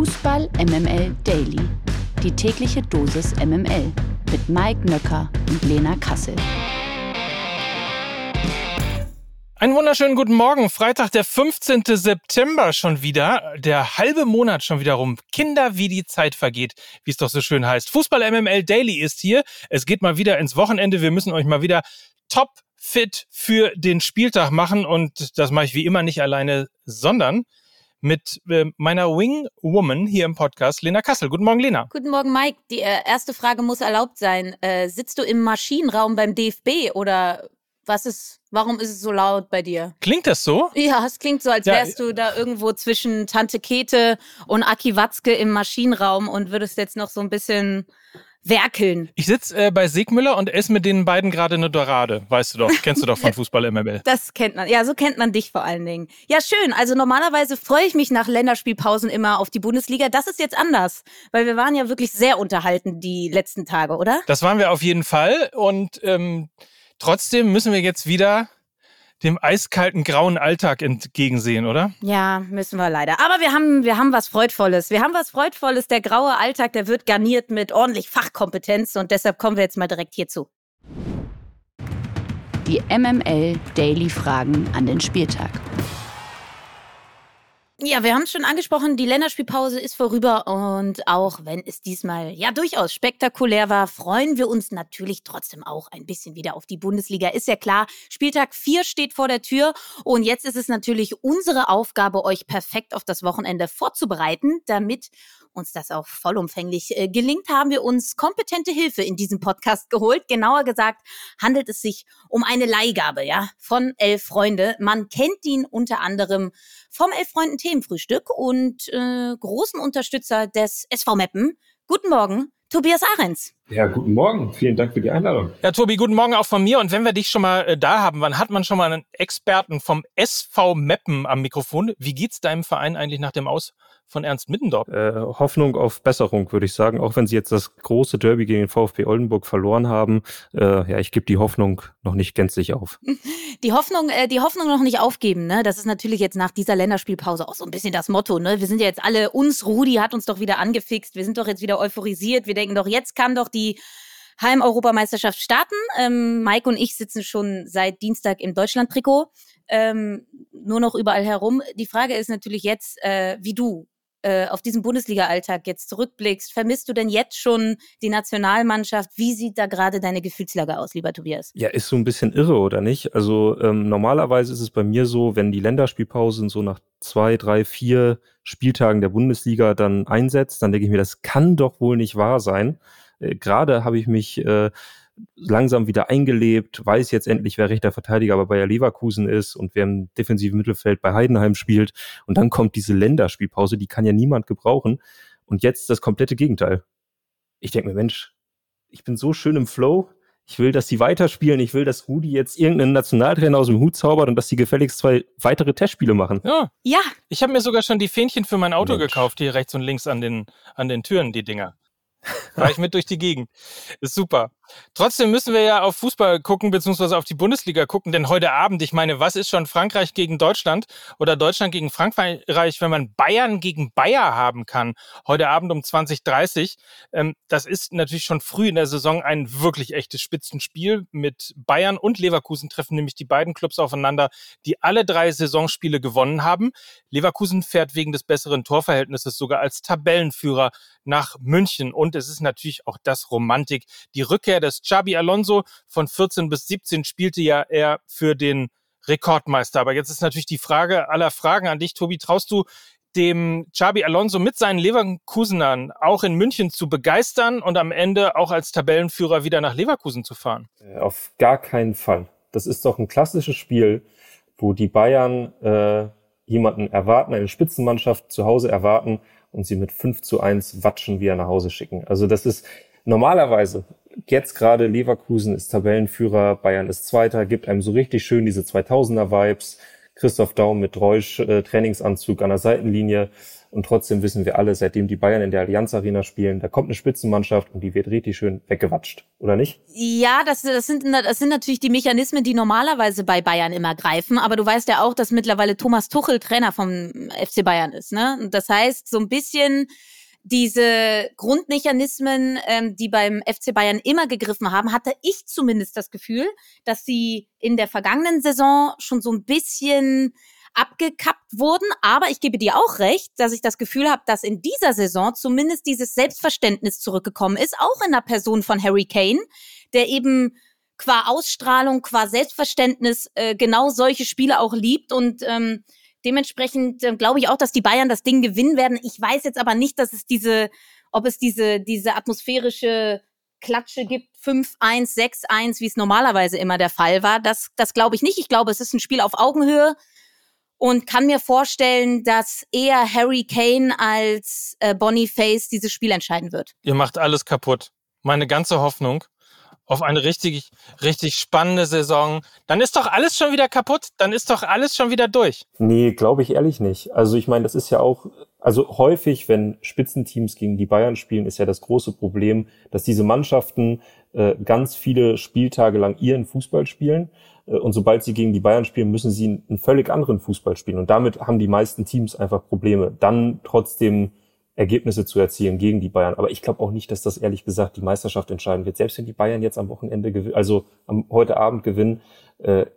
Fußball MML Daily. Die tägliche Dosis MML mit Mike Nöcker und Lena Kassel. Einen wunderschönen guten Morgen. Freitag, der 15. September schon wieder. Der halbe Monat schon wieder rum. Kinder, wie die Zeit vergeht, wie es doch so schön heißt. Fußball MML Daily ist hier. Es geht mal wieder ins Wochenende. Wir müssen euch mal wieder top fit für den Spieltag machen. Und das mache ich wie immer nicht alleine, sondern mit äh, meiner Wing Woman hier im Podcast, Lena Kassel. Guten Morgen, Lena. Guten Morgen, Mike. Die äh, erste Frage muss erlaubt sein. Äh, sitzt du im Maschinenraum beim DFB oder was ist, warum ist es so laut bei dir? Klingt das so? Ja, es klingt so, als Ja, wärst du da irgendwo zwischen Tante Kete und Aki Watzke im Maschinenraum und würdest jetzt noch so ein bisschen werkeln. Ich sitze äh, bei Segmüller und esse mit den beiden gerade eine Dorade. Weißt du doch, kennst du doch von Fußball MML. Das kennt man. Ja, so kennt man dich vor allen Dingen. Ja, schön. Also normalerweise freue ich mich nach Länderspielpausen immer auf die Bundesliga. Das ist jetzt anders, weil wir waren ja wirklich sehr unterhalten die letzten Tage, oder? Das waren wir auf jeden Fall. Und ähm, trotzdem müssen wir jetzt wieder dem eiskalten grauen Alltag entgegensehen, oder? Ja, müssen wir leider. Aber wir haben, wir haben was Freudvolles. Wir haben was Freudvolles. Der graue Alltag, der wird garniert mit ordentlich Fachkompetenz und deshalb kommen wir jetzt mal direkt hierzu. Die MML Daily Fragen an den Spieltag. Ja, wir haben es schon angesprochen, die Länderspielpause ist vorüber und auch wenn es diesmal ja durchaus spektakulär war, freuen wir uns natürlich trotzdem auch ein bisschen wieder auf die Bundesliga. Ist ja klar, Spieltag 4 steht vor der Tür und jetzt ist es natürlich unsere Aufgabe, euch perfekt auf das Wochenende vorzubereiten, damit uns das auch vollumfänglich äh, gelingt, haben wir uns kompetente Hilfe in diesem Podcast geholt. Genauer gesagt handelt es sich um eine Leihgabe, ja, von Elf Freunde. Man kennt ihn unter anderem vom Elf Freunden Themenfrühstück und äh, großen Unterstützer des SV Meppen. Guten Morgen, Tobias Ahrens. Ja, guten Morgen. Vielen Dank für die Einladung. Ja, Tobi, guten Morgen auch von mir. Und wenn wir dich schon mal äh, da haben, wann hat man schon mal einen Experten vom SV Meppen am Mikrofon? Wie geht's deinem Verein eigentlich nach dem Aus von Ernst Middendorf? Äh, Hoffnung auf Besserung, würde ich sagen. Auch wenn sie jetzt das große Derby gegen den VfB Oldenburg verloren haben. Äh, ja, ich gebe die Hoffnung noch nicht gänzlich auf. Die Hoffnung, äh, die Hoffnung noch nicht aufgeben, ne? Das ist natürlich jetzt nach dieser Länderspielpause auch so ein bisschen das Motto, ne? Wir sind ja jetzt alle, uns, Rudi hat uns doch wieder angefixt, wir sind doch jetzt wieder euphorisiert, wir denken doch, jetzt kann doch die Heim-Europameisterschaft starten. Ähm, Mike und ich sitzen schon seit Dienstag im Deutschland-Trikot, ähm, nur noch überall herum. Die Frage ist natürlich jetzt, äh, wie du äh, auf diesen Bundesliga-Alltag jetzt zurückblickst. Vermisst du denn jetzt schon die Nationalmannschaft? Wie sieht da gerade deine Gefühlslage aus, lieber Tobias? Ja, ist so ein bisschen irre, oder nicht? Also ähm, normalerweise ist es bei mir so, wenn die Länderspielpausen so nach zwei, drei, vier Spieltagen der Bundesliga dann einsetzt, dann denke ich mir, das kann doch wohl nicht wahr sein. Äh, Gerade habe ich mich äh, langsam wieder eingelebt, weiß jetzt endlich, wer rechter Verteidiger bei Bayer Leverkusen ist und wer im defensiven Mittelfeld bei Heidenheim spielt. Und dann kommt diese Länderspielpause, die kann ja niemand gebrauchen. Und jetzt das komplette Gegenteil. Ich denke mir, Mensch, ich bin so schön im Flow. Ich will, dass sie weiterspielen. Ich will, dass Rudi jetzt irgendeinen Nationaltrainer aus dem Hut zaubert und dass sie gefälligst zwei weitere Testspiele machen. Ja, Ja, ich habe mir sogar schon die Fähnchen für mein Auto Mensch. gekauft, hier rechts und links an den, an den Türen, die Dinger. Fahr ich mit durch die Gegend. Ist super. Trotzdem müssen wir ja auf Fußball gucken, beziehungsweise auf die Bundesliga gucken, denn heute Abend, ich meine, was ist schon Frankreich gegen Deutschland oder Deutschland gegen Frankreich, wenn man Bayern gegen Bayer haben kann, heute Abend um 20.30 ähm, das ist natürlich schon früh in der Saison ein wirklich echtes Spitzenspiel. Mit Bayern und Leverkusen treffen nämlich die beiden Clubs aufeinander, die alle drei Saisonspiele gewonnen haben. Leverkusen fährt wegen des besseren Torverhältnisses sogar als Tabellenführer nach München. Und es ist natürlich auch das Romantik. Die Rückkehr des Xabi Alonso von 14 bis 17 spielte ja er für den Rekordmeister. Aber jetzt ist natürlich die Frage aller Fragen an dich, Tobi. Traust du dem Xabi Alonso mit seinen Leverkusenern auch in München zu begeistern und am Ende auch als Tabellenführer wieder nach Leverkusen zu fahren? Äh, Auf gar keinen Fall. Das ist doch ein klassisches Spiel, wo die Bayern äh, jemanden erwarten, eine Spitzenmannschaft zu Hause erwarten und sie mit 5 zu 1 watschen wieder nach Hause schicken. Also das ist normalerweise, jetzt gerade Leverkusen ist Tabellenführer, Bayern ist Zweiter, gibt einem so richtig schön diese 2000er Vibes. Christoph Daum mit Reusch, äh, Trainingsanzug an der Seitenlinie. Und trotzdem wissen wir alle, seitdem die Bayern in der Allianz Arena spielen, da kommt eine Spitzenmannschaft und die wird richtig schön weggewatscht, oder nicht? Ja, das, das, sind, das sind natürlich die Mechanismen, die normalerweise bei Bayern immer greifen. Aber du weißt ja auch, dass mittlerweile Thomas Tuchel Trainer vom FC Bayern ist. Ne? Das heißt, so ein bisschen diese Grundmechanismen, ähm, die beim FC Bayern immer gegriffen haben, hatte ich zumindest das Gefühl, dass sie in der vergangenen Saison schon so ein bisschen abgekappt wurden. Aber ich gebe dir auch recht, dass ich das Gefühl habe, dass in dieser Saison zumindest dieses Selbstverständnis zurückgekommen ist, auch in der Person von Harry Kane, der eben qua Ausstrahlung, qua Selbstverständnis äh, genau solche Spiele auch liebt und ähm, dementsprechend äh, glaube ich auch, dass die Bayern das Ding gewinnen werden. Ich weiß jetzt aber nicht, dass es diese, ob es diese, diese atmosphärische Klatsche gibt, 5-1, 6-1, wie es normalerweise immer der Fall war. Das, das glaube ich nicht. Ich glaube, es ist ein Spiel auf Augenhöhe und kann mir vorstellen, dass eher Harry Kane als äh, Boniface dieses Spiel entscheiden wird. Ihr macht alles kaputt. Meine ganze Hoffnung auf eine richtig, richtig spannende Saison. Dann ist doch alles schon wieder kaputt. Dann ist doch alles schon wieder durch. Nee, glaube ich ehrlich nicht. Also ich meine, das ist ja auch, also häufig, wenn Spitzenteams gegen die Bayern spielen, ist ja das große Problem, dass diese Mannschaften äh, ganz viele Spieltage lang ihren Fußball spielen äh, und sobald sie gegen die Bayern spielen, müssen sie einen völlig anderen Fußball spielen. Und damit haben die meisten Teams einfach Probleme, dann trotzdem Ergebnisse zu erzielen gegen die Bayern. Aber ich glaube auch nicht, dass das ehrlich gesagt die Meisterschaft entscheiden wird. Selbst wenn die Bayern jetzt am Wochenende also am, heute Abend gewinnen,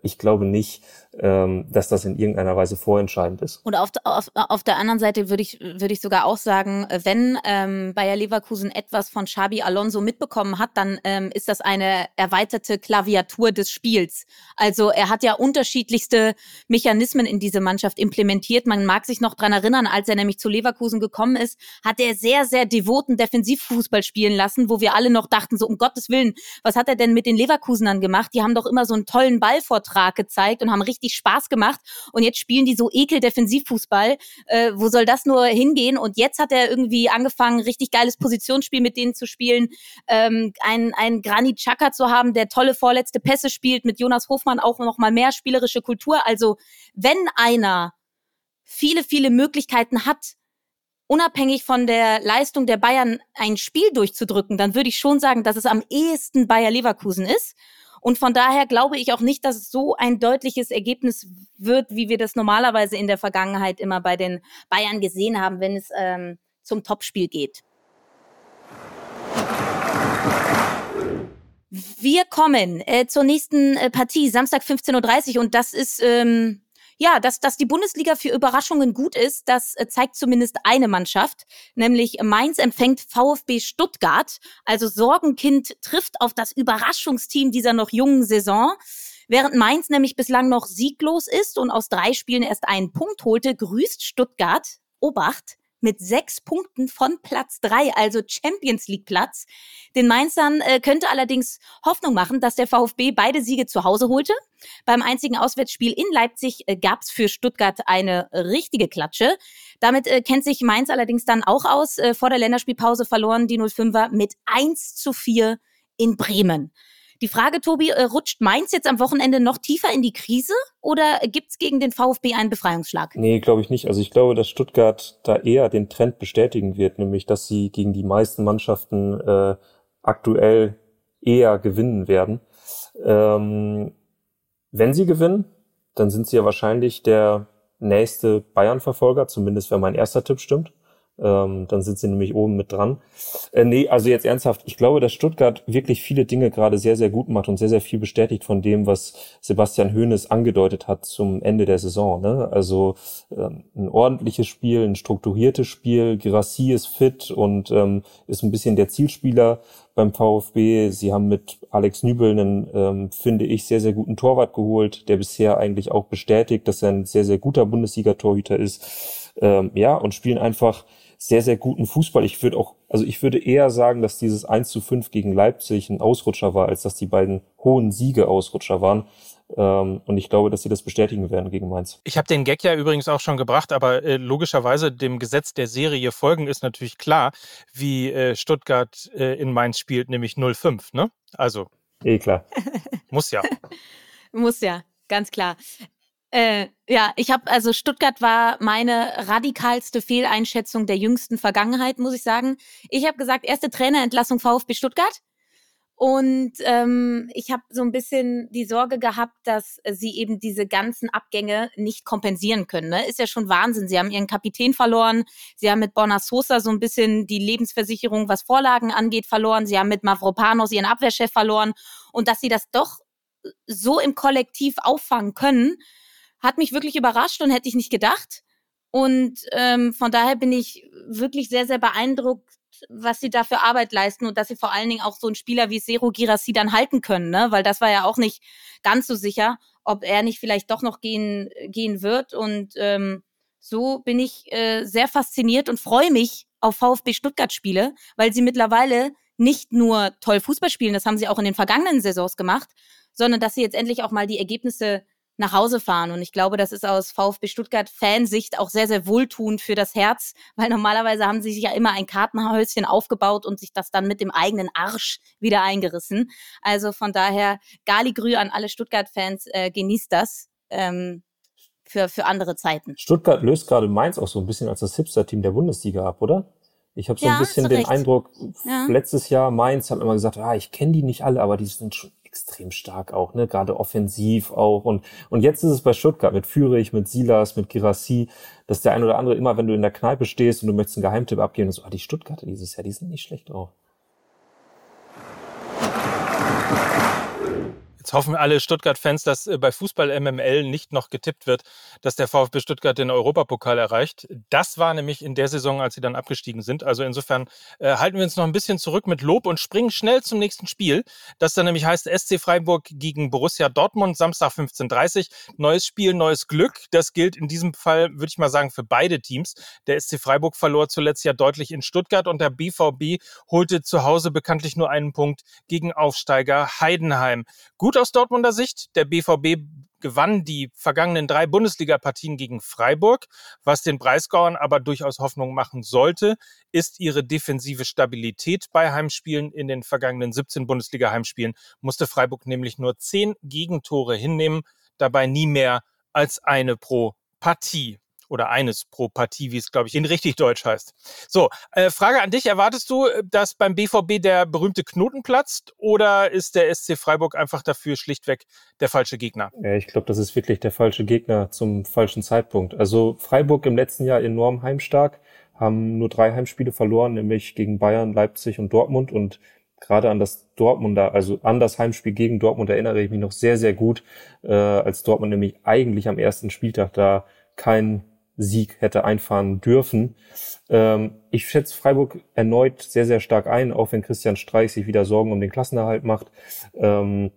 ich glaube nicht, ähm, dass das in irgendeiner Weise vorentscheidend ist. Und auf, auf, auf der anderen Seite würde ich, würde ich sogar auch sagen, wenn ähm, Bayer Leverkusen etwas von Xabi Alonso mitbekommen hat, dann ähm, ist das eine erweiterte Klaviatur des Spiels. Also er hat ja unterschiedlichste Mechanismen in diese Mannschaft implementiert. Man mag sich noch dran erinnern, als er nämlich zu Leverkusen gekommen ist, hat er sehr, sehr devoten Defensivfußball spielen lassen, wo wir alle noch dachten, so um Gottes Willen, was hat er denn mit den Leverkusenern gemacht? Die haben doch immer so einen tollen Ballvortrag gezeigt und haben richtig Spaß gemacht und jetzt spielen die so ekel Defensivfußball. Äh, wo soll das nur hingehen? Und jetzt hat er irgendwie angefangen, richtig geiles Positionsspiel mit denen zu spielen, ähm, ein, ein Granit Xhaka zu haben, der tolle vorletzte Pässe spielt, mit Jonas Hofmann auch noch mal mehr spielerische Kultur. Also wenn einer viele, viele Möglichkeiten hat, unabhängig von der Leistung der Bayern ein Spiel durchzudrücken, dann würde ich schon sagen, dass es am ehesten Bayer Leverkusen ist. Und von daher glaube ich auch nicht, dass es so ein deutliches Ergebnis wird, wie wir das normalerweise in der Vergangenheit immer bei den Bayern gesehen haben, wenn es ähm, zum Topspiel geht. Wir kommen äh, zur nächsten äh, Partie, Samstag 15.30 Uhr und das ist ähm, ja, dass, dass die Bundesliga für Überraschungen gut ist, das äh, zeigt zumindest eine Mannschaft, nämlich Mainz empfängt VfB Stuttgart. Also Sorgenkind trifft auf das Überraschungsteam dieser noch jungen Saison. Während Mainz nämlich bislang noch sieglos ist und aus drei Spielen erst einen Punkt holte, grüßt Stuttgart, Obacht, mit sechs Punkten von Platz drei, also Champions League Platz. Den Mainzern äh, könnte allerdings Hoffnung machen, dass der VfB beide Siege zu Hause holte. Beim einzigen Auswärtsspiel in Leipzig äh, gab es für Stuttgart eine richtige Klatsche. Damit äh, kennt sich Mainz allerdings dann auch aus. Äh, vor der Länderspielpause verloren die 05er mit 1 zu 4 in Bremen. Die Frage, Tobi, äh, rutscht Mainz jetzt am Wochenende noch tiefer in die Krise oder gibt's gegen den VfB einen Befreiungsschlag? Nee, glaube ich nicht. Also ich glaube, dass Stuttgart da eher den Trend bestätigen wird, nämlich dass sie gegen die meisten Mannschaften äh, aktuell eher gewinnen werden. Ähm, wenn sie gewinnen, dann sind sie ja wahrscheinlich der nächste Bayern-Verfolger, zumindest wenn mein erster Tipp stimmt. Ähm, dann sind sie nämlich oben mit dran. Äh, nee, also jetzt ernsthaft, ich glaube, dass Stuttgart wirklich viele Dinge gerade sehr, sehr gut macht und sehr, sehr viel bestätigt von dem, was Sebastian Hoeneß angedeutet hat zum Ende der Saison. Ne? Also ähm, ein ordentliches Spiel, ein strukturiertes Spiel, Girassi ist fit und ähm, ist ein bisschen der Zielspieler beim VfB. Sie haben mit Alex Nübel einen, ähm, finde ich, sehr, sehr guten Torwart geholt, der bisher eigentlich auch bestätigt, dass er ein sehr, sehr guter Bundesliga-Torhüter ist. Ähm, ja, und spielen einfach sehr, sehr guten Fußball. Ich würde auch, also ich würde eher sagen, dass dieses 1 zu 5 gegen Leipzig ein Ausrutscher war, als dass die beiden hohen Siege Ausrutscher waren. Ähm, und ich glaube, dass sie das bestätigen werden gegen Mainz. Ich habe den Gag ja übrigens auch schon gebracht, aber äh, logischerweise dem Gesetz der Serie folgen ist natürlich klar, wie äh, Stuttgart äh, in Mainz spielt, nämlich 0-5, ne? Also. Eh klar. Muss ja. Muss ja, ganz klar. Äh, ja, ich habe, also Stuttgart war meine radikalste Fehleinschätzung der jüngsten Vergangenheit, muss ich sagen. Ich habe gesagt, erste Trainerentlassung VfB Stuttgart. Und ähm, ich habe so ein bisschen die Sorge gehabt, dass sie eben diese ganzen Abgänge nicht kompensieren können. Ne? Ist ja schon Wahnsinn. Sie haben ihren Kapitän verloren. Sie haben mit Borna Sosa so ein bisschen die Lebensversicherung, was Vorlagen angeht, verloren. Sie haben mit Mavropanos ihren Abwehrchef verloren. Und dass sie das doch so im Kollektiv auffangen können, hat mich wirklich überrascht und hätte ich nicht gedacht. Und ähm, von daher bin ich wirklich sehr, sehr beeindruckt, was sie da für Arbeit leisten und dass sie vor allen Dingen auch so einen Spieler wie Sero Girassi dann halten können, ne? Weil das war ja auch nicht ganz so sicher, ob er nicht vielleicht doch noch gehen, gehen wird. Und ähm, so bin ich äh, sehr fasziniert und freue mich auf VfB Stuttgart-Spiele, weil sie mittlerweile nicht nur toll Fußball spielen, das haben sie auch in den vergangenen Saisons gemacht, sondern dass sie jetzt endlich auch mal die Ergebnisse nach Hause fahren. Und ich glaube, das ist aus VfB Stuttgart Fansicht auch sehr, sehr wohltuend für das Herz, weil normalerweise haben sie sich ja immer ein Kartenhäuschen aufgebaut und sich das dann mit dem eigenen Arsch wieder eingerissen. Also von daher, Galigrü an alle Stuttgart-Fans, äh, genießt das. Ähm, für, für andere Zeiten. Stuttgart löst gerade Mainz auch so ein bisschen als das Hipster-Team der Bundesliga ab, oder? Ich habe so ja, ein bisschen den Eindruck, ja. letztes Jahr Mainz hat immer gesagt, ah, ich kenne die nicht alle, aber die sind schon extrem stark auch, ne? Gerade offensiv auch. Und, und jetzt ist es bei Stuttgart mit Fürich, mit Silas, mit Girassi, dass der ein oder andere immer, wenn du in der Kneipe stehst und du möchtest einen Geheimtipp abgeben, so, ah, die Stuttgarter dieses Jahr, die sind nicht schlecht auch. Jetzt hoffen alle Stuttgart-Fans, dass äh, bei Fußball MML nicht noch getippt wird, dass der VfB Stuttgart den Europapokal erreicht. Das war nämlich in der Saison, als sie dann abgestiegen sind. Also insofern äh, halten wir uns noch ein bisschen zurück mit Lob und springen schnell zum nächsten Spiel. Das dann nämlich heißt SC Freiburg gegen Borussia Dortmund, Samstag 15.30 Neues Spiel, neues Glück. Das gilt in diesem Fall, würde ich mal sagen, für beide Teams. Der SC Freiburg verlor zuletzt ja deutlich in Stuttgart und der BVB holte zu Hause bekanntlich nur einen Punkt gegen Aufsteiger Heidenheim. Gut gut aus Dortmunder Sicht. Der BVB gewann die vergangenen drei Bundesliga-Partien gegen Freiburg. Was den Breisgauern aber durchaus Hoffnung machen sollte, ist ihre defensive Stabilität bei Heimspielen. In den vergangenen 17 Bundesliga-Heimspielen musste Freiburg nämlich nur zehn Gegentore hinnehmen, dabei nie mehr als eine pro Partie oder eines pro Partie, wie es, glaube ich, in richtig Deutsch heißt. So, äh, Frage an dich. Erwartest du, äh, dass beim BVB der berühmte Knoten platzt oder ist der SC Freiburg einfach dafür schlichtweg der falsche Gegner? Ja, ich glaube, das ist wirklich der falsche Gegner zum falschen Zeitpunkt. Also Freiburg im letzten Jahr enorm heimstark, haben nur drei Heimspiele verloren, nämlich gegen Bayern, Leipzig und Dortmund und gerade an das Dortmunder, also an das Heimspiel gegen Dortmund erinnere ich mich noch sehr, sehr gut, äh, als Dortmund nämlich eigentlich am ersten Spieltag da kein Sieg hätte einfahren dürfen. Ähm, ich schätze Freiburg erneut sehr, sehr stark ein, auch wenn Christian Streich sich wieder Sorgen um den Klassenerhalt macht. Ähm,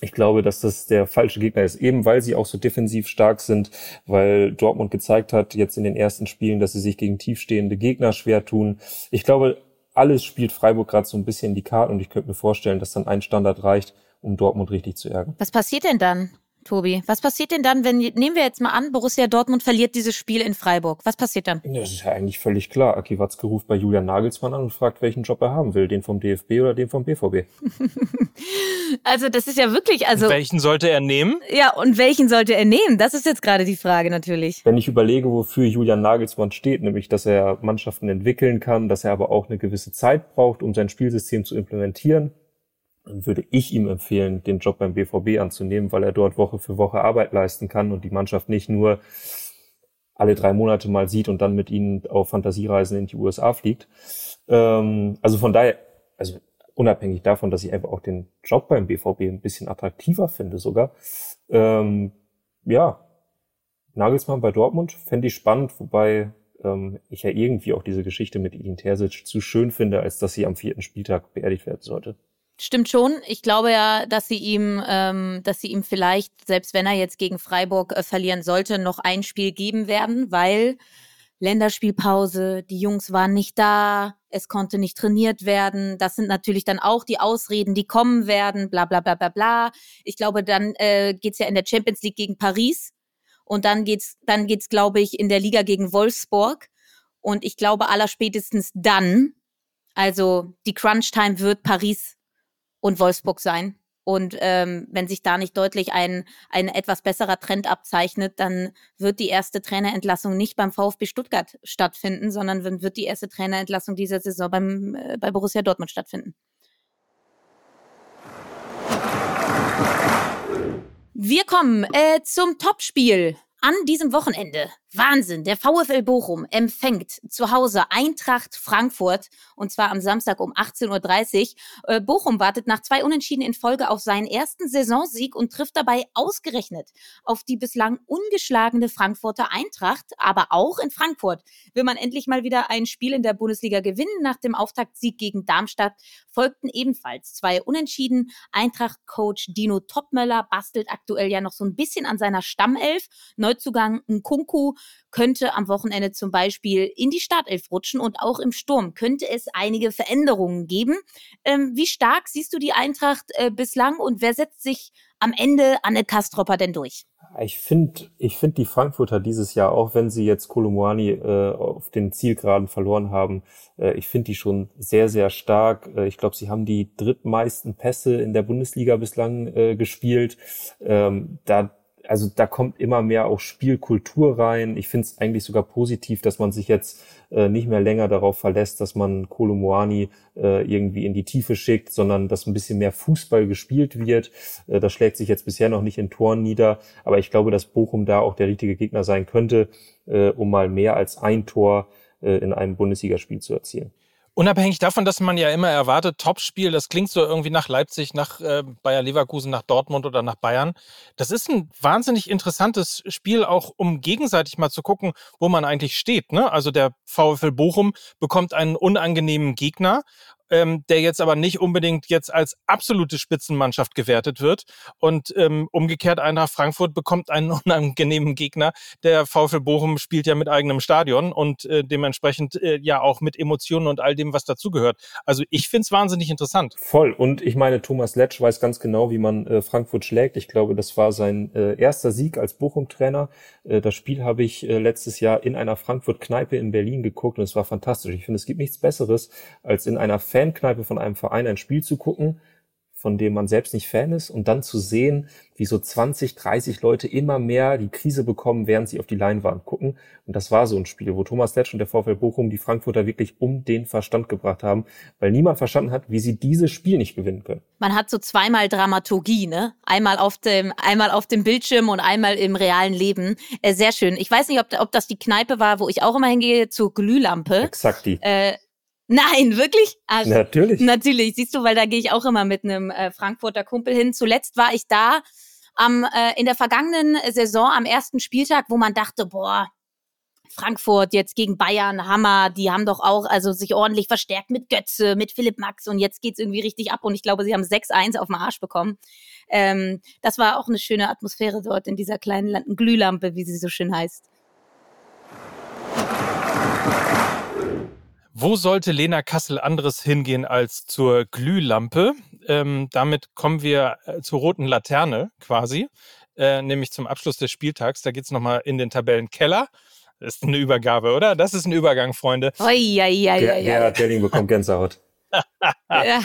ich glaube, dass das der falsche Gegner ist, eben weil sie auch so defensiv stark sind, weil Dortmund gezeigt hat, jetzt in den ersten Spielen, dass sie sich gegen tiefstehende Gegner schwer tun. Ich glaube, alles spielt Freiburg gerade so ein bisschen in die Karten und ich könnte mir vorstellen, dass dann ein Standard reicht, um Dortmund richtig zu ärgern. Was passiert denn dann? Tobi. Was passiert denn dann, wenn, nehmen wir jetzt mal an, Borussia Dortmund verliert dieses Spiel in Freiburg. Was passiert dann? Das ist ja eigentlich völlig klar. Aki Watzke ruft bei Julian Nagelsmann an und fragt, welchen Job er haben will. Den vom DFB oder den vom BVB. also das ist ja wirklich, also. welchen sollte er nehmen? Ja, und welchen sollte er nehmen? Das ist jetzt gerade die Frage natürlich. Wenn ich überlege, wofür Julian Nagelsmann steht, nämlich, dass er Mannschaften entwickeln kann, dass er aber auch eine gewisse Zeit braucht, um sein Spielsystem zu implementieren, dann würde ich ihm empfehlen, den Job beim BVB anzunehmen, weil er dort Woche für Woche Arbeit leisten kann und die Mannschaft nicht nur alle drei Monate mal sieht und dann mit ihnen auf Fantasiereisen in die USA fliegt. Ähm, also von daher, also unabhängig davon, dass ich einfach auch den Job beim BVB ein bisschen attraktiver finde sogar. Ähm, ja, Nagelsmann bei Dortmund fände ich spannend, wobei ähm, ich ja irgendwie auch diese Geschichte mit Edin Terzic zu schön finde, als dass sie am vierten Spieltag beerdigt werden sollte. Stimmt schon. Ich glaube ja, dass sie ihm, ähm, dass sie ihm vielleicht, selbst wenn er jetzt gegen Freiburg äh, verlieren sollte, noch ein Spiel geben werden, weil Länderspielpause, die Jungs waren nicht da, es konnte nicht trainiert werden. Das sind natürlich dann auch die Ausreden, die kommen werden, bla bla bla bla bla. Ich glaube, dann äh, geht's ja in der Champions League gegen Paris und dann geht's, dann geht's, glaube ich, in der Liga gegen Wolfsburg. Und ich glaube, allerspätestens dann, also die Crunch-Time wird Paris und Wolfsburg sein. Und ähm, wenn sich da nicht deutlich ein, ein etwas besserer Trend abzeichnet, dann wird die erste Trainerentlassung nicht beim VfB Stuttgart stattfinden, sondern wird die erste Trainerentlassung dieser Saison beim, äh, bei Borussia Dortmund stattfinden. Wir kommen äh, zum Topspiel an diesem Wochenende. Wahnsinn, der VfL Bochum empfängt zu Hause Eintracht Frankfurt und zwar am Samstag um 18.30 Uhr. Äh, Bochum wartet nach zwei Unentschieden in Folge auf seinen ersten Saisonsieg und trifft dabei ausgerechnet auf die bislang ungeschlagene Frankfurter Eintracht. Aber auch in Frankfurt will man endlich mal wieder ein Spiel in der Bundesliga gewinnen. Nach dem Auftaktsieg gegen Darmstadt folgten ebenfalls zwei Unentschieden. Eintracht-Coach Dino Topmöller bastelt aktuell ja noch so ein bisschen an seiner Stammelf. Neuzugang Nkunku könnte am Wochenende zum Beispiel in die Startelf rutschen und auch im Sturm könnte es einige Veränderungen geben. Ähm, wie stark siehst du die Eintracht äh, bislang und wer setzt sich am Ende Anne Kastropper denn durch? Ich finde ich finde die Frankfurter dieses Jahr, auch wenn sie jetzt Kolumani äh, auf den Zielgeraden verloren haben, äh, ich finde die schon sehr, sehr stark. Äh, ich glaube, sie haben die drittmeisten Pässe in der Bundesliga bislang äh, gespielt. Ähm, da also da kommt immer mehr auch Spielkultur rein. Ich finde es eigentlich sogar positiv, dass man sich jetzt äh, nicht mehr länger darauf verlässt, dass man Kolomoani äh, irgendwie in die Tiefe schickt, sondern dass ein bisschen mehr Fußball gespielt wird. Äh, das schlägt sich jetzt bisher noch nicht in Toren nieder, aber ich glaube, dass Bochum da auch der richtige Gegner sein könnte, äh, um mal mehr als ein Tor äh, in einem Bundesligaspiel zu erzielen. Unabhängig davon, dass man ja immer erwartet, Topspiel, das klingt so irgendwie nach Leipzig, nach äh, Bayer Leverkusen, nach Dortmund oder nach Bayern. Das ist ein wahnsinnig interessantes Spiel, auch um gegenseitig mal zu gucken, wo man eigentlich steht. Ne? Also der VfL Bochum bekommt einen unangenehmen Gegner ähm, der jetzt aber nicht unbedingt jetzt als absolute Spitzenmannschaft gewertet wird. Und ähm, umgekehrt Eintracht Frankfurt bekommt einen unangenehmen Gegner. Der VfL Bochum spielt ja mit eigenem Stadion und äh, dementsprechend äh, ja auch mit Emotionen und all dem, was dazugehört. Also ich finde es wahnsinnig interessant. Voll. Und ich meine, Thomas Letsch weiß ganz genau, wie man äh, Frankfurt schlägt. Ich glaube, das war sein äh, erster Sieg als Bochum-Trainer. Äh, das Spiel habe ich äh, letztes Jahr in einer Frankfurt-Kneipe in Berlin geguckt und es war fantastisch. Ich finde, es gibt nichts Besseres, als in einer Fankneipe von einem Verein ein Spiel zu gucken, von dem man selbst nicht Fan ist und dann zu sehen, wie so 20, 30 Leute immer mehr die Krise bekommen, während sie auf die Leinwand gucken. Und das war so ein Spiel, wo Thomas Letsch und der VfL Bochum die Frankfurter wirklich um den Verstand gebracht haben, weil niemand verstanden hat, wie sie dieses Spiel nicht gewinnen können. Man hat so zweimal Dramaturgie, ne? Einmal auf dem, einmal auf dem Bildschirm und einmal im realen Leben. Äh, sehr schön. Ich weiß nicht, ob, ob das die Kneipe war, wo ich auch immer hingehe, zur Glühlampe. Exakt die. Äh, Nein, wirklich? Ach, natürlich. Natürlich, siehst du, weil da gehe ich auch immer mit einem äh, Frankfurter Kumpel hin. Zuletzt war ich da am, äh, in der vergangenen Saison am ersten Spieltag, wo man dachte, boah, Frankfurt jetzt gegen Bayern, Hammer, die haben doch auch also sich ordentlich verstärkt mit Götze, mit Philipp Max und jetzt geht's irgendwie richtig ab und ich glaube, sie haben 6-1 auf den Arsch bekommen. Ähm, das war auch eine schöne Atmosphäre dort in dieser kleinen Glühlampe, wie sie so schön heißt. Wo sollte Lena Kassel anderes hingehen als zur Glühlampe? Ähm, damit kommen wir äh, zur roten Laterne quasi, äh, nämlich zum Abschluss des Spieltags. Da geht's nochmal in den Tabellenkeller. Das ist eine Übergabe, oder? Das ist ein Übergang, Freunde. Oi, oi, oi, Ger Gerhard Delling bekommt Gänsehaut. ja.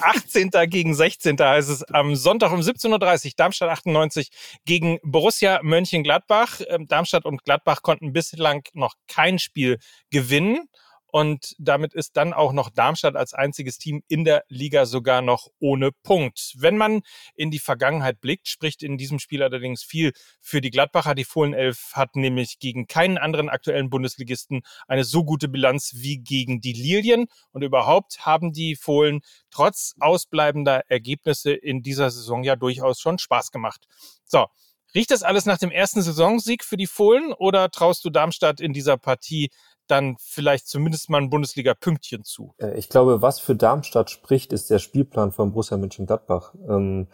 18. gegen 16. heißt es am Sonntag um 17.30 Uhr Darmstadt 98 gegen Borussia Mönchengladbach. Ähm, Darmstadt und Gladbach konnten bislang noch kein Spiel gewinnen. Und damit ist dann auch noch Darmstadt als einziges Team in der Liga sogar noch ohne Punkt. Wenn man in die Vergangenheit blickt, spricht in diesem Spiel allerdings viel für die Gladbacher. Die Fohlenelf hat nämlich gegen keinen anderen aktuellen Bundesligisten eine so gute Bilanz wie gegen die Lilien. Und überhaupt haben die Fohlen trotz ausbleibender Ergebnisse in dieser Saison ja durchaus schon Spaß gemacht. So. Riecht das alles nach dem ersten Saisonsieg für die Fohlen oder traust du Darmstadt in dieser Partie dann vielleicht zumindest mal ein Bundesliga-Pünktchen zu. Äh, ich glaube, was für Darmstadt spricht, ist der Spielplan von Borussia Mönchengladbach. Ähm,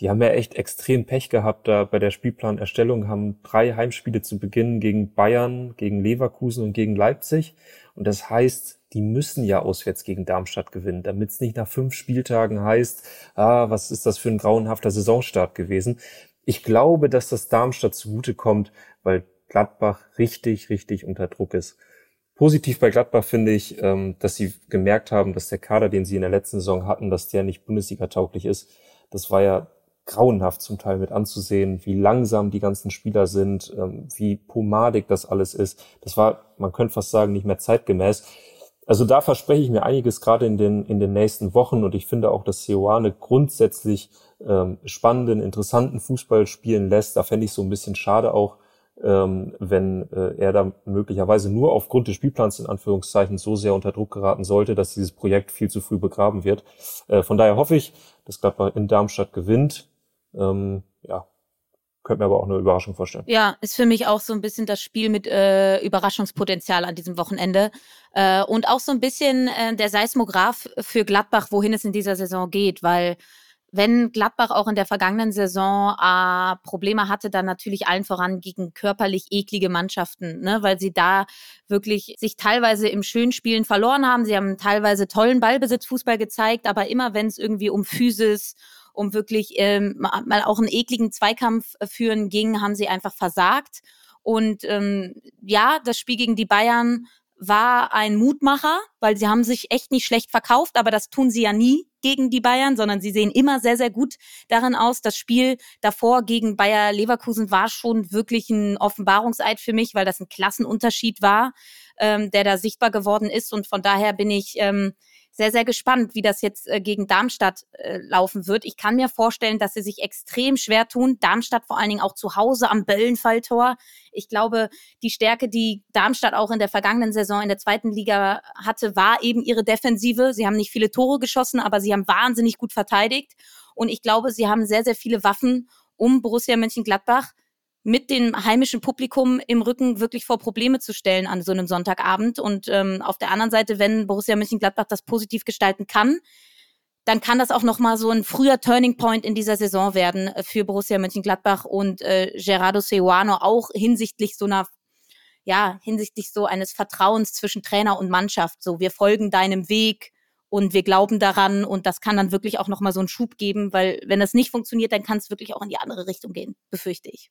die haben ja echt extrem Pech gehabt da bei der Spielplanerstellung, haben drei Heimspiele zu Beginn gegen Bayern, gegen Leverkusen und gegen Leipzig. Und das heißt, die müssen ja auswärts gegen Darmstadt gewinnen, damit es nicht nach fünf Spieltagen heißt, ah, was ist das für ein grauenhafter Saisonstart gewesen. Ich glaube, dass das Darmstadt zugute kommt, weil Gladbach richtig, richtig unter Druck ist. Positiv bei Gladbach finde ich, ähm, dass sie gemerkt haben, dass der Kader, den sie in der letzten Saison hatten, dass der nicht Bundesliga tauglich ist. das war ja grauenhaft zum Teil mit anzusehen, wie langsam die ganzen Spieler sind, ähm, wie pomadig das alles ist. Das war, man könnte fast sagen, nicht mehr zeitgemäß. Also da verspreche ich mir einiges gerade in den, in den nächsten Wochen und ich finde auch, dass Seoane grundsätzlich ähm, spannenden, interessanten Fußball spielen lässt. Da fände ich so ein bisschen schade auch, ähm, wenn äh, er da möglicherweise nur aufgrund des Spielplans in Anführungszeichen so sehr unter Druck geraten sollte, dass dieses Projekt viel zu früh begraben wird. Äh, von daher hoffe ich, dass Gladbach in Darmstadt gewinnt. Ähm, ja, könnte mir aber auch eine Überraschung vorstellen. Ja, ist für mich auch so ein bisschen das Spiel mit äh, Überraschungspotenzial an diesem Wochenende. Äh, und auch so ein bisschen äh, der Seismograph für Gladbach, wohin es in dieser Saison geht, weil wenn Gladbach auch in der vergangenen Saison äh, Probleme hatte, dann natürlich allen voran gegen körperlich eklige Mannschaften, ne? weil sie da wirklich sich teilweise im Schönspielen verloren haben. Sie haben teilweise tollen Ballbesitzfußball gezeigt, aber immer wenn es irgendwie um Physis, um wirklich ähm, mal auch einen ekligen Zweikampf äh, führen ging, haben sie einfach versagt. Und ähm, ja, das Spiel gegen die Bayern war ein Mutmacher, weil sie haben sich echt nicht schlecht verkauft, aber das tun sie ja nie gegen die Bayern, sondern sie sehen immer sehr, sehr gut darin aus. Das Spiel davor gegen Bayer Leverkusen war schon wirklich ein Offenbarungseid für mich, weil das ein Klassenunterschied war, ähm, der da sichtbar geworden ist. Und von daher bin ich ähm, sehr, sehr gespannt, wie das jetzt äh, gegen Darmstadt äh, laufen wird. Ich kann mir vorstellen, dass sie sich extrem schwer tun. Darmstadt vor allen Dingen auch zu Hause am Böllenfalltor. Ich glaube, die Stärke, die Darmstadt auch in der vergangenen Saison in der zweiten Liga hatte, war eben ihre Defensive. Sie haben nicht viele Tore geschossen, aber sie haben wahnsinnig gut verteidigt. Und ich glaube, sie haben sehr, sehr viele Waffen, um Borussia Mönchengladbach mit dem heimischen Publikum im Rücken wirklich vor Probleme zu stellen an so einem Sonntagabend. Und ähm, auf der anderen Seite, wenn Borussia Mönchengladbach das positiv gestalten kann, dann kann das auch nochmal so ein früher Turning Point in dieser Saison werden äh, für Borussia Mönchengladbach und äh, Gerardo Seuano auch hinsichtlich so einer ja, hinsichtlich so eines Vertrauens zwischen Trainer und Mannschaft. So, wir folgen deinem Weg und wir glauben daran und das kann dann wirklich auch nochmal so einen Schub geben, weil wenn das nicht funktioniert, dann kann es wirklich auch in die andere Richtung gehen, befürchte ich.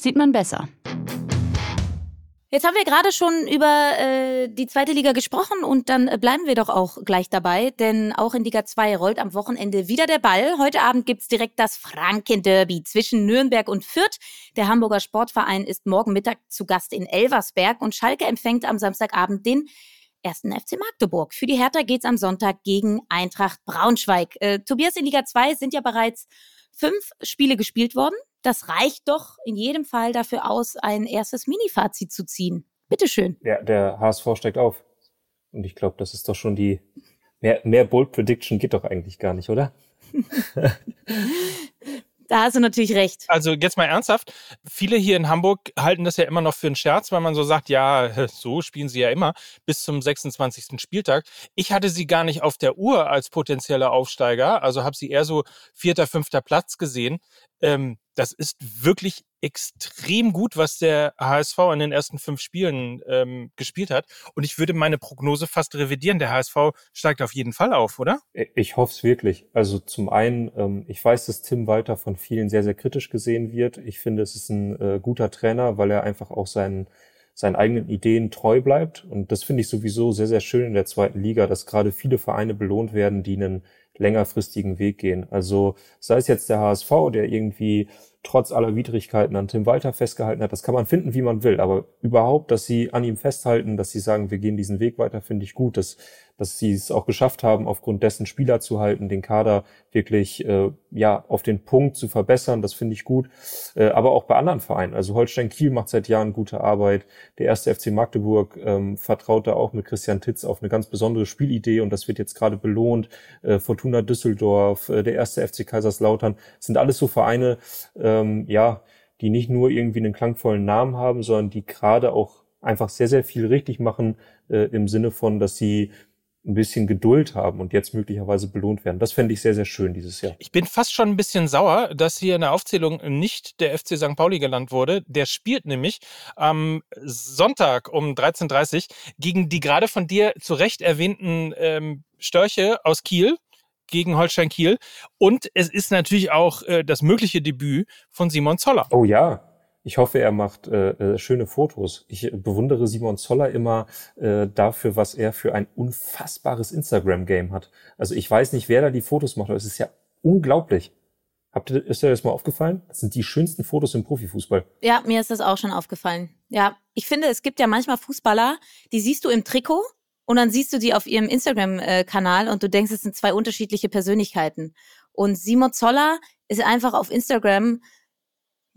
sieht man besser. Jetzt haben wir gerade schon über äh, die zweite Liga gesprochen und dann äh, bleiben wir doch auch gleich dabei, denn auch in Liga 2 rollt am Wochenende wieder der Ball. Heute Abend gibt's direkt das Franken-Derby zwischen Nürnberg und Fürth. Der Hamburger Sportverein ist morgen Mittag zu Gast in Elversberg und Schalke empfängt am Samstagabend den ersten FC Magdeburg. Für die Hertha geht's am Sonntag gegen Eintracht Braunschweig. Äh, Tobias, in Liga 2 sind ja bereits fünf Spiele gespielt worden das reicht doch in jedem Fall dafür aus, ein erstes Mini-Fazit zu ziehen. Bitteschön. Ja, der HSV steigt auf. Und ich glaube, das ist doch schon die, mehr, mehr Bold Prediction geht doch eigentlich gar nicht, oder? Da hast du natürlich recht. Also jetzt mal ernsthaft, viele hier in Hamburg halten das ja immer noch für einen Scherz, weil man so sagt, ja, so spielen sie ja immer bis zum 26. Spieltag. Ich hatte sie gar nicht auf der Uhr als potenzielle Aufsteiger, also habe sie eher so vierter, fünfter Platz gesehen. Ähm, das ist wirklich extrem gut, was der HSV in den ersten fünf Spielen ähm, gespielt hat. Und ich würde meine Prognose fast revidieren. Der HSV steigt auf jeden Fall auf, oder? Ich hoffe es wirklich. Also zum einen, ähm, ich weiß, dass Tim Walter von vielen sehr, sehr kritisch gesehen wird. Ich finde, es ist ein äh, guter Trainer, weil er einfach auch seinen seinen eigenen Ideen treu bleibt. Und das finde ich sowieso sehr, sehr schön in der zweiten Liga, dass gerade viele Vereine belohnt werden, die einen längerfristigen Weg gehen. Also sei es jetzt der HSV, der irgendwie trotz aller Widrigkeiten an Tim Walter festgehalten hat. Das kann man finden, wie man will. Aber überhaupt, dass sie an ihm festhalten, dass sie sagen, wir gehen diesen Weg weiter, finde ich gut. Das dass sie es auch geschafft haben, aufgrund dessen Spieler zu halten, den Kader wirklich äh, ja auf den Punkt zu verbessern. Das finde ich gut. Äh, aber auch bei anderen Vereinen. Also Holstein Kiel macht seit Jahren gute Arbeit. Der erste FC Magdeburg ähm, vertraut da auch mit Christian Titz auf eine ganz besondere Spielidee und das wird jetzt gerade belohnt. Äh, Fortuna Düsseldorf, äh, der erste FC Kaiserslautern, sind alles so Vereine, ähm, ja, die nicht nur irgendwie einen klangvollen Namen haben, sondern die gerade auch einfach sehr, sehr viel richtig machen äh, im Sinne von, dass sie ein bisschen Geduld haben und jetzt möglicherweise belohnt werden. Das fände ich sehr, sehr schön dieses Jahr. Ich bin fast schon ein bisschen sauer, dass hier in der Aufzählung nicht der FC St. Pauli genannt wurde. Der spielt nämlich am Sonntag um 13.30 Uhr gegen die gerade von dir zu Recht erwähnten ähm, Störche aus Kiel gegen Holstein Kiel. Und es ist natürlich auch äh, das mögliche Debüt von Simon Zoller. Oh ja, ich hoffe, er macht äh, äh, schöne Fotos. Ich bewundere Simon Zoller immer äh, dafür, was er für ein unfassbares Instagram-Game hat. Also ich weiß nicht, wer da die Fotos macht, aber es ist ja unglaublich. Habt ihr, ist dir das mal aufgefallen? Das sind die schönsten Fotos im Profifußball. Ja, mir ist das auch schon aufgefallen. Ja, ich finde, es gibt ja manchmal Fußballer, die siehst du im Trikot und dann siehst du die auf ihrem Instagram-Kanal und du denkst, es sind zwei unterschiedliche Persönlichkeiten. Und Simon Zoller ist einfach auf Instagram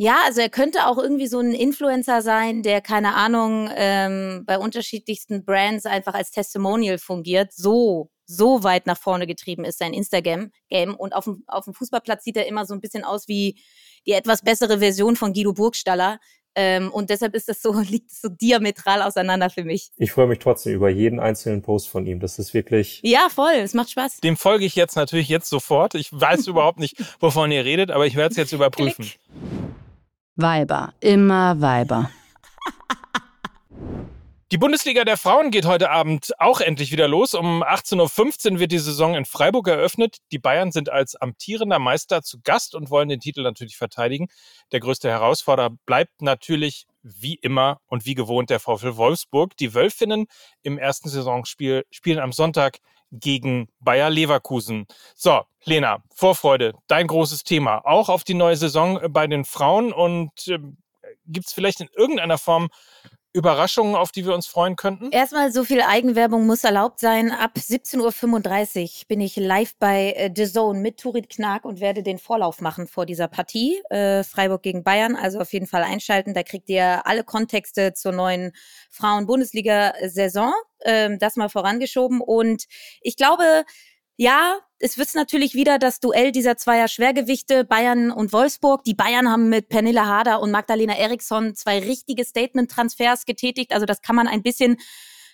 ja, also er könnte auch irgendwie so ein Influencer sein, der, keine Ahnung, ähm, bei unterschiedlichsten Brands einfach als Testimonial fungiert. So, so weit nach vorne getrieben ist sein Instagram-Game. Und auf dem, auf dem Fußballplatz sieht er immer so ein bisschen aus wie die etwas bessere Version von Guido Burgstaller. Ähm, und deshalb ist das so, liegt es so diametral auseinander für mich. Ich freue mich trotzdem über jeden einzelnen Post von ihm. Das ist wirklich. Ja, voll. Es macht Spaß. Dem folge ich jetzt natürlich jetzt sofort. Ich weiß überhaupt nicht, wovon ihr redet, aber ich werde es jetzt überprüfen. Klick. Weiber, immer Weiber. Die Bundesliga der Frauen geht heute Abend auch endlich wieder los. Um 18.15 Uhr wird die Saison in Freiburg eröffnet. Die Bayern sind als amtierender Meister zu Gast und wollen den Titel natürlich verteidigen. Der größte Herausforderer bleibt natürlich wie immer und wie gewohnt der VfL Wolfsburg. Die Wölfinnen im ersten Saisonspiel spielen am Sonntag gegen Bayer Leverkusen. So, Lena, Vorfreude, dein großes Thema. Auch auf die neue Saison bei den Frauen und äh, gibt es vielleicht in irgendeiner Form Überraschungen, auf die wir uns freuen könnten? Erstmal so viel Eigenwerbung muss erlaubt sein. Ab 17.35 Uhr bin ich live bei äh, The Zone mit Turit Knag und werde den Vorlauf machen vor dieser Partie. Äh, Freiburg gegen Bayern. Also auf jeden Fall einschalten. Da kriegt ihr alle Kontexte zur neuen Frauen-Bundesliga-Saison. Ähm, das mal vorangeschoben. Und ich glaube, ja, es wird natürlich wieder das Duell dieser zweier Schwergewichte, Bayern und Wolfsburg. Die Bayern haben mit Pernilla Harder und Magdalena Eriksson zwei richtige Statement-Transfers getätigt. Also das kann man ein bisschen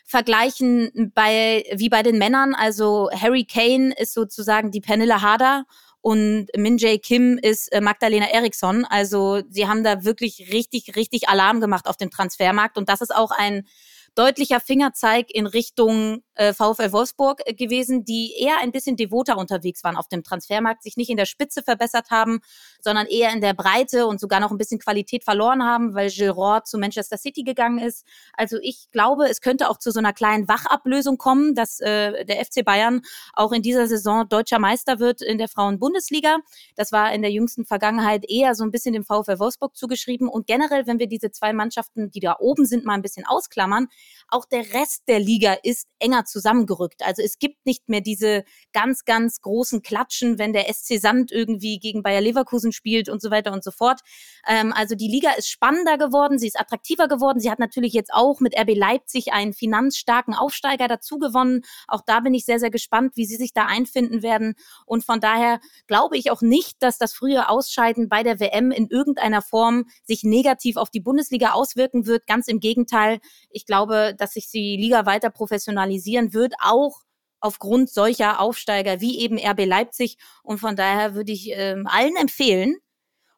vergleichen bei, wie bei den Männern. Also Harry Kane ist sozusagen die Pernilla Harder und Min Jae Kim ist äh, Magdalena Eriksson. Also sie haben da wirklich richtig, richtig Alarm gemacht auf dem Transfermarkt. Und das ist auch ein deutlicher Fingerzeig in Richtung äh, VfL Wolfsburg äh, gewesen, die eher ein bisschen devoter unterwegs waren auf dem Transfermarkt, sich nicht in der Spitze verbessert haben, sondern eher in der Breite und sogar noch ein bisschen Qualität verloren haben, weil Gilroy zu Manchester City gegangen ist. Also ich glaube, es könnte auch zu so einer kleinen Wachablösung kommen, dass äh, der FC Bayern auch in dieser Saison deutscher Meister wird in der Frauen-Bundesliga. Das war in der jüngsten Vergangenheit eher so ein bisschen dem VfL Wolfsburg zugeschrieben. Und generell, wenn wir diese zwei Mannschaften, die da oben sind, mal ein bisschen ausklammern, auch der Rest der Liga ist enger zusammengerückt. Also es gibt nicht mehr diese ganz, ganz großen Klatschen, wenn der SC Sand irgendwie gegen Bayer Leverkusen spielt und so weiter und so fort. Ähm, also die Liga ist spannender geworden, sie ist attraktiver geworden. Sie hat natürlich jetzt auch mit RB Leipzig einen finanzstarken Aufsteiger dazu gewonnen. Auch da bin ich sehr, sehr gespannt, wie sie sich da einfinden werden. Und von daher glaube ich auch nicht, dass das frühe Ausscheiden bei der WM in irgendeiner Form sich negativ auf die Bundesliga auswirken wird. Ganz im Gegenteil. Ich glaube, dass sich die Liga weiter professionalisieren wird, auch aufgrund solcher Aufsteiger wie eben RB Leipzig. Und von daher würde ich ähm, allen empfehlen,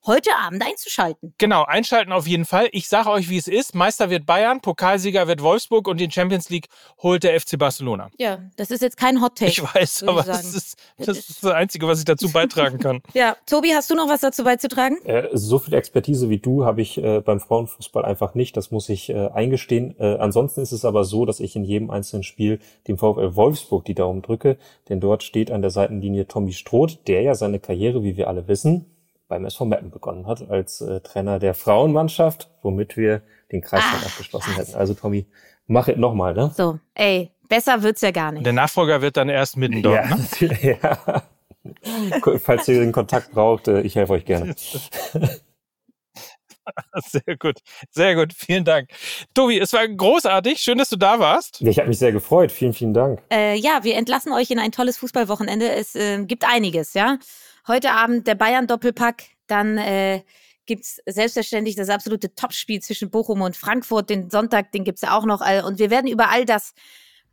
heute Abend einzuschalten. Genau, einschalten auf jeden Fall. Ich sage euch, wie es ist. Meister wird Bayern, Pokalsieger wird Wolfsburg und den Champions League holt der FC Barcelona. Ja, das ist jetzt kein Hot Take. Ich weiß, aber das ist, das ist das Einzige, was ich dazu beitragen kann. ja, Tobi, hast du noch was dazu beizutragen? Äh, so viel Expertise wie du habe ich äh, beim Frauenfußball einfach nicht. Das muss ich äh, eingestehen. Äh, ansonsten ist es aber so, dass ich in jedem einzelnen Spiel dem VfL Wolfsburg die Daumen drücke, denn dort steht an der Seitenlinie Tommy Stroth, der ja seine Karriere, wie wir alle wissen, beim SV Meppen begonnen hat, als äh, Trainer der Frauenmannschaft, womit wir den Kreis dann abgeschlossen hätten. Also Tommy, mach es nochmal, ne? So, ey, besser wird's ja gar nicht. Der Nachfolger wird dann erst mitten dort, ja, ne? ja. Falls ihr den Kontakt braucht, äh, ich helfe euch gerne. Sehr gut, sehr gut, vielen Dank. Tobi, es war großartig, schön, dass du da warst. Ja, ich habe mich sehr gefreut, vielen, vielen Dank. Äh, ja, wir entlassen euch in ein tolles Fußballwochenende. Es äh, gibt einiges, ja. Heute Abend der Bayern-Doppelpack, dann äh, gibt es selbstverständlich das absolute Topspiel zwischen Bochum und Frankfurt. Den Sonntag, den gibt es ja auch noch. Und wir werden über all das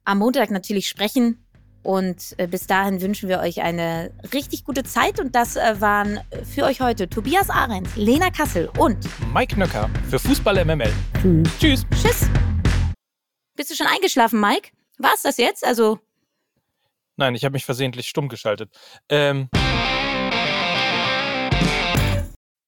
am Montag natürlich sprechen. Und äh, bis dahin wünschen wir euch eine richtig gute Zeit. Und das äh, waren für euch heute Tobias Arendt, Lena Kassel und Mike Nöcker für Fußball MML. Tschüss. Tschüss. Bist du schon eingeschlafen, Mike? War es das jetzt? Also. Nein, ich habe mich versehentlich stumm geschaltet. Ähm.